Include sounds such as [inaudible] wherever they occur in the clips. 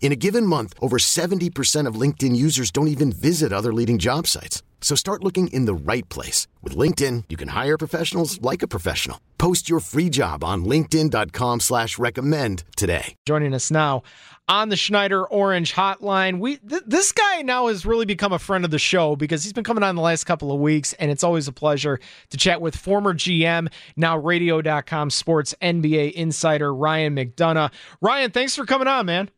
In a given month, over 70% of LinkedIn users don't even visit other leading job sites. So start looking in the right place. With LinkedIn, you can hire professionals like a professional. Post your free job on linkedin.com slash recommend today. Joining us now on the Schneider Orange Hotline. We th- This guy now has really become a friend of the show because he's been coming on the last couple of weeks, and it's always a pleasure to chat with former GM, now radio.com sports NBA insider Ryan McDonough. Ryan, thanks for coming on, man.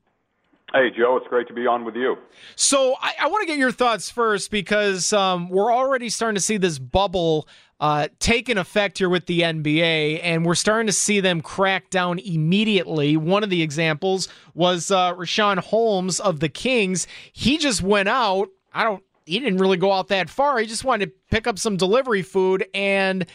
Hey, Joe, it's great to be on with you. So, I, I want to get your thoughts first because um, we're already starting to see this bubble uh, taken effect here with the NBA, and we're starting to see them crack down immediately. One of the examples was uh, Richaun Holmes of the Kings. He just went out. I don't. He didn't really go out that far. He just wanted to pick up some delivery food and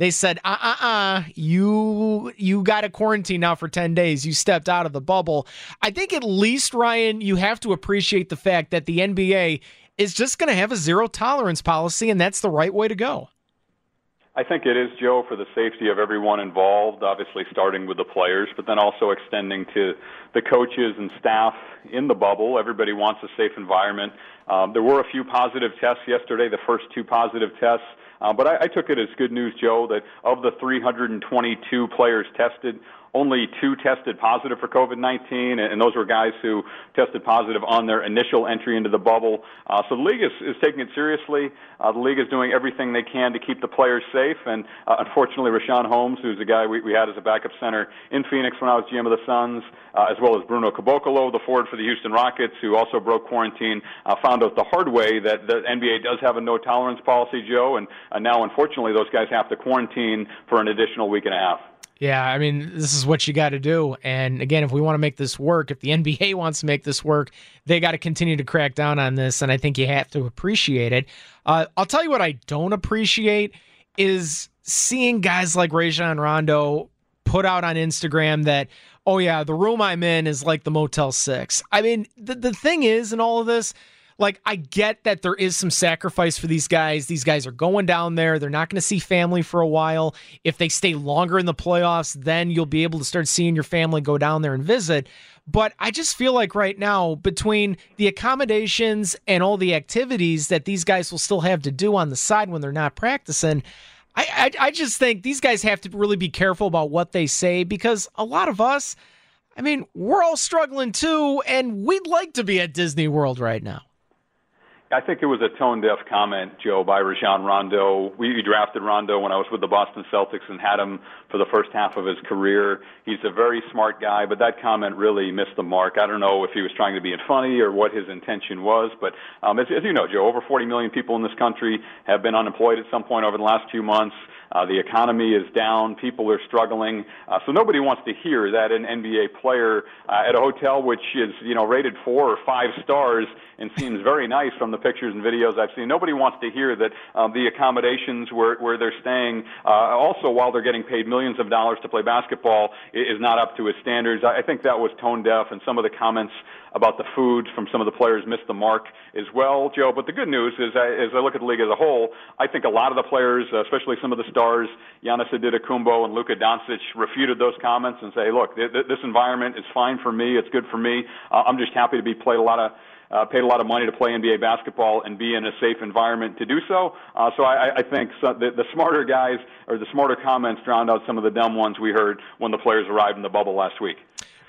they said, uh uh uh, you you got to quarantine now for 10 days. You stepped out of the bubble. I think at least, Ryan, you have to appreciate the fact that the NBA is just going to have a zero tolerance policy, and that's the right way to go. I think it is, Joe, for the safety of everyone involved, obviously starting with the players, but then also extending to the coaches and staff in the bubble. Everybody wants a safe environment. Um, there were a few positive tests yesterday, the first two positive tests. Uh, but I, I took it as good news, Joe, that of the 322 players tested, only two tested positive for COVID-19, and those were guys who tested positive on their initial entry into the bubble. Uh, so the league is, is taking it seriously. Uh, the league is doing everything they can to keep the players safe, and uh, unfortunately, Richaun Holmes, who's a guy we, we had as a backup center in Phoenix when I was GM of the Suns, uh, as well as Bruno Caboclo, the forward for the Houston Rockets, who also broke quarantine, uh, found out the hard way that the NBA does have a no tolerance policy, Joe, and uh, now unfortunately those guys have to quarantine for an additional week and a half. Yeah, I mean, this is what you got to do. And again, if we want to make this work, if the [laughs] NBA wants to make this work, they got to continue to crack down on this. And I think you have to appreciate it. Uh, I'll tell you what I don't appreciate is seeing guys like Rajon Rondo put out on Instagram that, oh, yeah, the room I'm in is like the Motel 6. I mean, the, the thing is, in all of this, like I get that there is some sacrifice for these guys. These guys are going down there. They're not going to see family for a while. If they stay longer in the playoffs, then you'll be able to start seeing your family go down there and visit. But I just feel like right now, between the accommodations and all the activities that these guys will still have to do on the side when they're not practicing, I, I, I just think these guys have to really be careful about what they say because a lot of us, I mean, we're all struggling too, and we'd like to be at Disney World right now. I think it was a tone deaf comment, Joe, by Rajon Rondo. We drafted Rondo when I was with the Boston Celtics and had him for the first half of his career. He's a very smart guy, but that comment really missed the mark. I don't know if he was trying to be funny or what his intention was, but um, as, as you know, Joe, over 40 million people in this country have been unemployed at some point over the last few months. Uh, the economy is down. People are struggling. Uh, so nobody wants to hear that an NBA player uh, at a hotel which is, you know, rated four or five stars and seems very nice from the pictures and videos I've seen. Nobody wants to hear that um, the accommodations where, where they're staying, uh, also while they're getting paid millions of dollars to play basketball, is not up to his standards. I think that was tone deaf, and some of the comments about the food from some of the players missed the mark as well, Joe. But the good news is, as I look at the league as a whole, I think a lot of the players, especially some of the stars, Giannis Antetokounmpo and Luka Doncic, refuted those comments and say, look, this environment is fine for me. It's good for me. Uh, I'm just happy to be played a lot of uh, paid a lot of money to play NBA basketball and be in a safe environment to do so. Uh, so I, I think so the, the smarter guys or the smarter comments drowned out some of the dumb ones we heard when the players arrived in the bubble last week.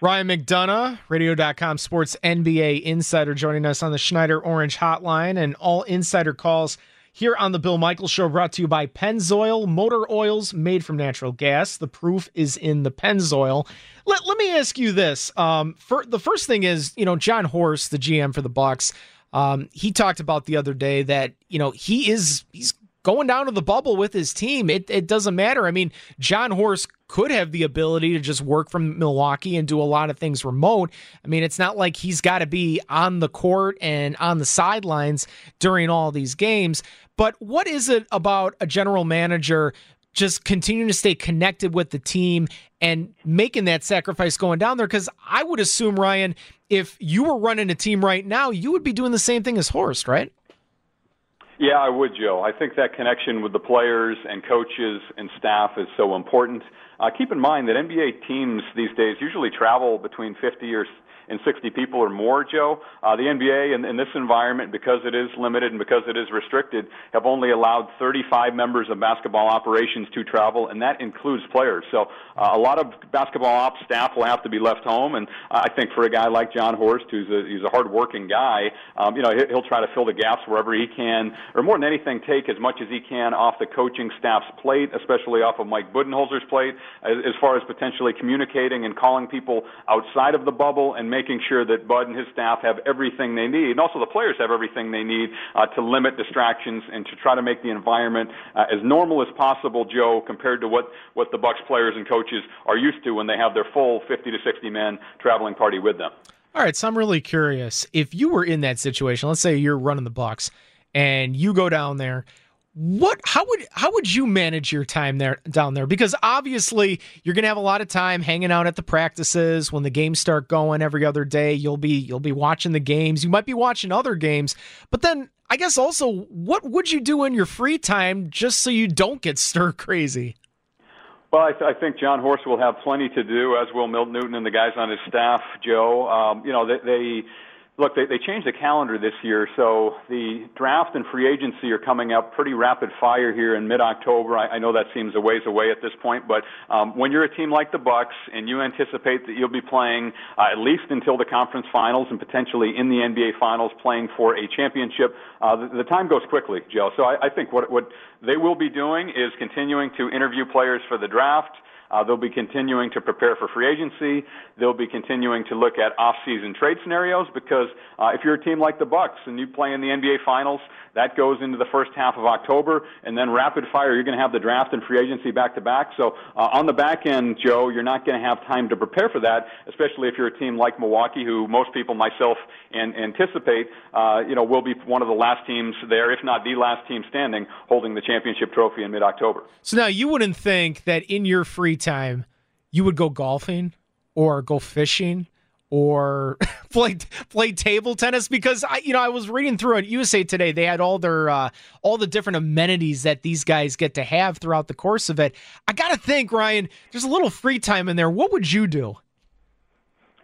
Ryan McDonough, radio.com sports NBA insider, joining us on the Schneider Orange hotline and all insider calls here on the Bill Michaels Show, brought to you by Pennzoil, motor oils made from natural gas. The proof is in the Pennzoil. Let, let me ask you this. Um, for, the first thing is, you know, Jon Horst, the GM for the Bucks, um, he talked about the other day that you know he is he's going down to the bubble with his team. It, it doesn't matter. I mean, Jon Horst could have the ability to just work from Milwaukee and do a lot of things remote. I mean, it's not like he's got to be on the court and on the sidelines during all these games. But what is it about a general manager just continuing to stay connected with the team and making that sacrifice going down there? Because I would assume, Ryan, if you were running a team right now, you would be doing the same thing as Horst, right? Yeah, I would, Joe. I think that connection with the players and coaches and staff is so important. Uh, keep in mind that NBA teams these days usually travel between 50 or and 60 people or more, Joe. Uh, the NBA in, in this environment, because it is limited and because it is restricted, have only allowed 35 members of basketball operations to travel, and that includes players. So uh, a lot of basketball ops staff will have to be left home, and I think for a guy like Jon Horst, who's a, he's a hard-working guy, um, you know, he'll try to fill the gaps wherever he can, or more than anything, take as much as he can off the coaching staff's plate, especially off of Mike Budenholzer's plate, as, as far as potentially communicating and calling people outside of the bubble and making sure that Bud and his staff have everything they need, and also the players have everything they need uh, to limit distractions and to try to make the environment uh, as normal as possible, Joe, compared to what what the Bucks players and coaches are used to when they have their full 50 to 60 men traveling party with them. All right, so I'm really curious if you were in that situation. Let's say you're running the Bucks and you go down there what how would how would you manage your time there down there? Because obviously you're going to have a lot of time hanging out at the practices. When the games start going every other day you'll be you'll be watching the games. You might be watching other games. But then i guess also what would you do in your free time just so you don't get stir [laughs] crazy? Well, I, th- I think Jon Horst will have plenty to do, as will Milt Newton and the guys on his staff. Joe, um, you know, they, they Look, they, they changed the calendar this year, so the draft and free agency are coming up pretty rapid fire here in mid-October. I, I know that seems a ways away at this point, but um, when you're a team like the Bucks and you anticipate that you'll be playing uh, at least until the conference finals and potentially in the NBA finals, playing for a championship, uh, the, the time goes quickly, Joe. So I, I think what what they will be doing is continuing to interview players for the draft. Uh, they'll be continuing to prepare for free agency. They'll be continuing to look at off-season trade scenarios because uh, if you're a team like the Bucks and you play in the NBA Finals, that goes into the first half of October, and then rapid fire, you're going to have the draft and free agency back to back. So uh, on the back end, Joe, you're not going to have time to prepare for that, especially if you're a team like Milwaukee, who most people, myself, and anticipate, uh, you know, will be one of the last teams there, if not the last team standing, holding the championship trophy in mid-October. So now you wouldn't think that in your free time you would go golfing or go fishing or [laughs] play play table tennis because I you know I was reading through it USA Today they had all their uh, all the different amenities that these guys get to have throughout the course of it. I got to think Ryan, there's a little free time in there. What would you do?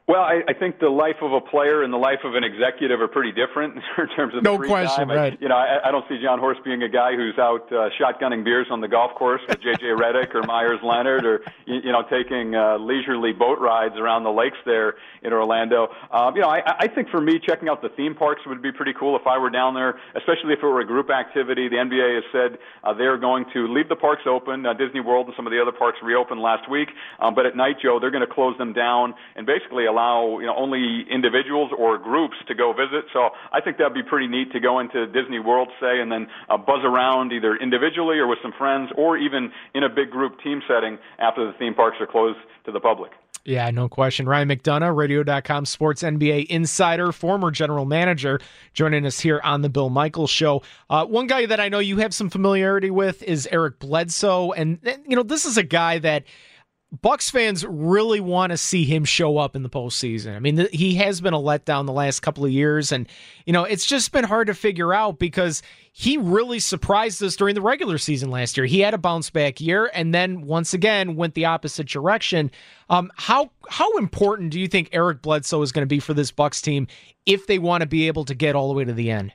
Well, I, I think the life of a player and the life of an executive are pretty different [laughs] in terms of no question, time. right? I, you know, I, I don't see Jon Horst being a guy who's out uh, shotgunning beers on the golf course with JJ [laughs] Redick or Meyers Leonard, or you, you know, taking uh, leisurely boat rides around the lakes there in Orlando. Um, you know, I, I think for me, checking out the theme parks would be pretty cool if I were down there, especially if it were a group activity. The NBA has said uh, they're going to leave the parks open. Uh, Disney World and some of the other parks reopened last week, um, but at night, Joe, they're going to close them down and basically allow you know only individuals or groups to go visit. So I think that'd be pretty neat to go into Disney World, say, and then uh, buzz around either individually or with some friends, or even in a big group team setting after the theme parks are closed to the public. Yeah, no question. Ryan McDonough, radio.com sports NBA insider, former general manager, joining us here on the Bill Michaels show. Uh, one guy that I know you have some familiarity with is Eric Bledsoe. And, you know, this is a guy that Bucks fans really want to see him show up in the postseason. I mean, he has been a letdown the last couple of years, and you know it's just been hard to figure out because he really surprised us during the regular season last year. He had a bounce back year, and then once again went the opposite direction. Um, how how important do you think Eric Bledsoe is going to be for this Bucks team if they want to be able to get all the way to the end?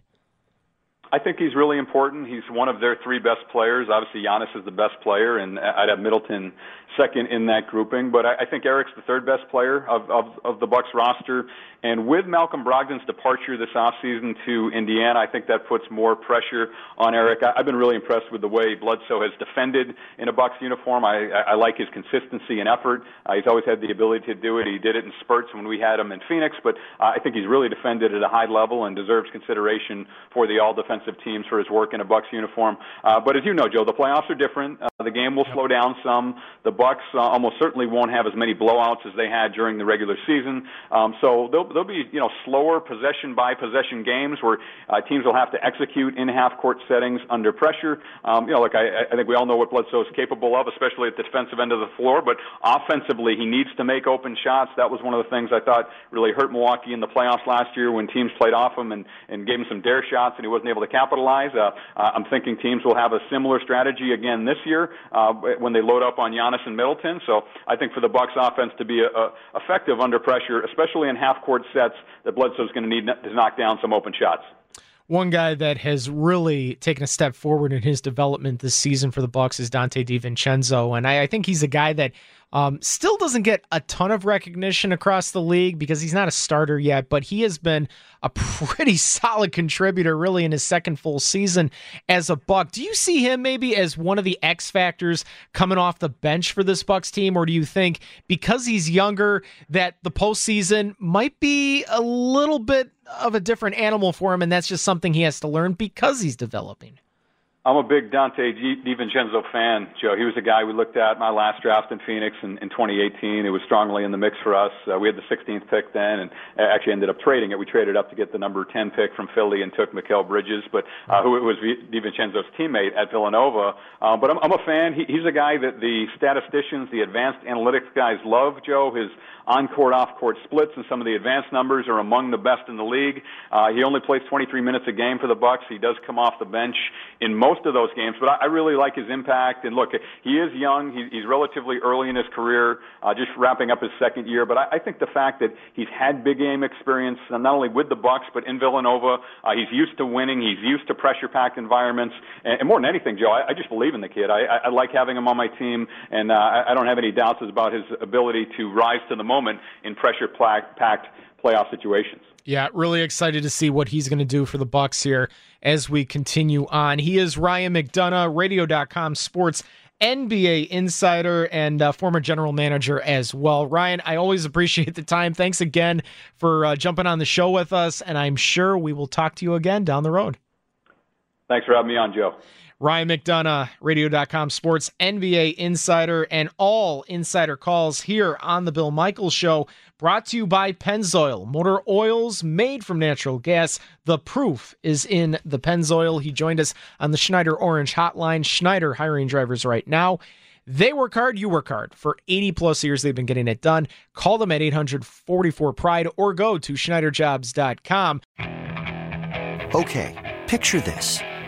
I think he's really important. He's one of their three best players. Obviously, Giannis is the best player, and I'd have Middleton second in that grouping. But I, I think Eric's the third best player of, of, of the Bucks roster. And with Malcolm Brogdon's departure this offseason to Indiana, I think that puts more pressure on Eric. I, I've been really impressed with the way Bledsoe has defended in a Bucks uniform. I, I, I like his consistency and effort. Uh, he's always had the ability to do it. He did it in spurts when we had him in Phoenix, but uh, I think he's really defended at a high level and deserves consideration for the all defensive teams for his work in a Bucks uniform. Uh, but as you know, Joe, the playoffs are different. Uh, the game will slow down some. The Bucks uh, almost certainly won't have as many blowouts as they had during the regular season. Um, so there'll, there'll be you know slower possession by possession games where uh, teams will have to execute in half court settings under pressure. Um, you know, like I, I think we all know what Bledsoe is capable of, especially at the defensive end of the floor. But offensively, he needs to make open shots. That was one of the things I thought really hurt Milwaukee in the playoffs last year when teams played off him and, and gave him some dare shots and he wasn't able to capitalize. Uh, uh, I'm thinking teams will have a similar strategy again this year uh, when they load up on Giannis and Middleton. So I think for the Bucks offense to be a, a effective under pressure, especially in half court sets, that Bledsoe's going to need to knock down some open shots. One guy that has really taken a step forward in his development this season for the Bucks is Donte DiVincenzo, and I, I think he's a guy that um, still doesn't get a ton of recognition across the league because he's not a starter yet, but he has been a [laughs] pretty solid contributor really in his second full season as a Buck. Do you see him maybe as one of the X factors coming off the bench for this Bucks team, or do you think because he's younger that the postseason might be a little bit of a different animal for him, and that's just something he has to learn because he's developing? I'm a big Donte DiVincenzo fan, Joe. He was a guy we looked at my last draft in Phoenix in, in 2018. It was strongly in the mix for us. Uh, we had the 16th pick then, and actually ended up trading it. We traded up to get the number 10 pick from Philly and took Mikal Bridges, but uh, who was DiVincenzo's teammate at Villanova. Uh, but I'm, I'm a fan. He, he's a guy that the statisticians, the advanced analytics guys love. Joe, his on-court, off-court splits, and some of the advanced numbers are among the best in the league. Uh, he only plays 23 minutes a game for the Bucks. He does come off the bench in most of those games, but I, I really like his impact. And look, he is young. He, he's relatively early in his career, uh, just wrapping up his second year. But I, I think the fact that he's had big game experience, uh, not only with the Bucks but in Villanova, uh, he's used to winning. He's used to pressure-packed environments, and, and more than anything, Joe, I, I just believe in the kid. I, I, I like having him on my team, and uh, I, I don't have any doubts about his ability to rise to the moment in pressure packed playoff situations. Yeah, really excited to see what he's going to do for the Bucks here as we continue on. He is Ryan McDonough, radio.com sports NBA insider and uh, former general manager as well. Ryan, I always appreciate the time. Thanks again for uh, jumping on the show with us, and I'm sure we will talk to you again down the road. Thanks for having me on, Joe. Ryan McDonough, radio.com sports NBA insider, and all insider calls here on The Bill Michaels Show, brought to you by Pennzoil, motor oils made from natural gas. The proof is in the Pennzoil. He joined us on the Schneider Orange hotline. Schneider hiring drivers right now. They work hard, you work hard. For 80 plus years, they've been getting it done. Call them at 844 Pride or go to SchneiderJobs.com. Okay, picture this.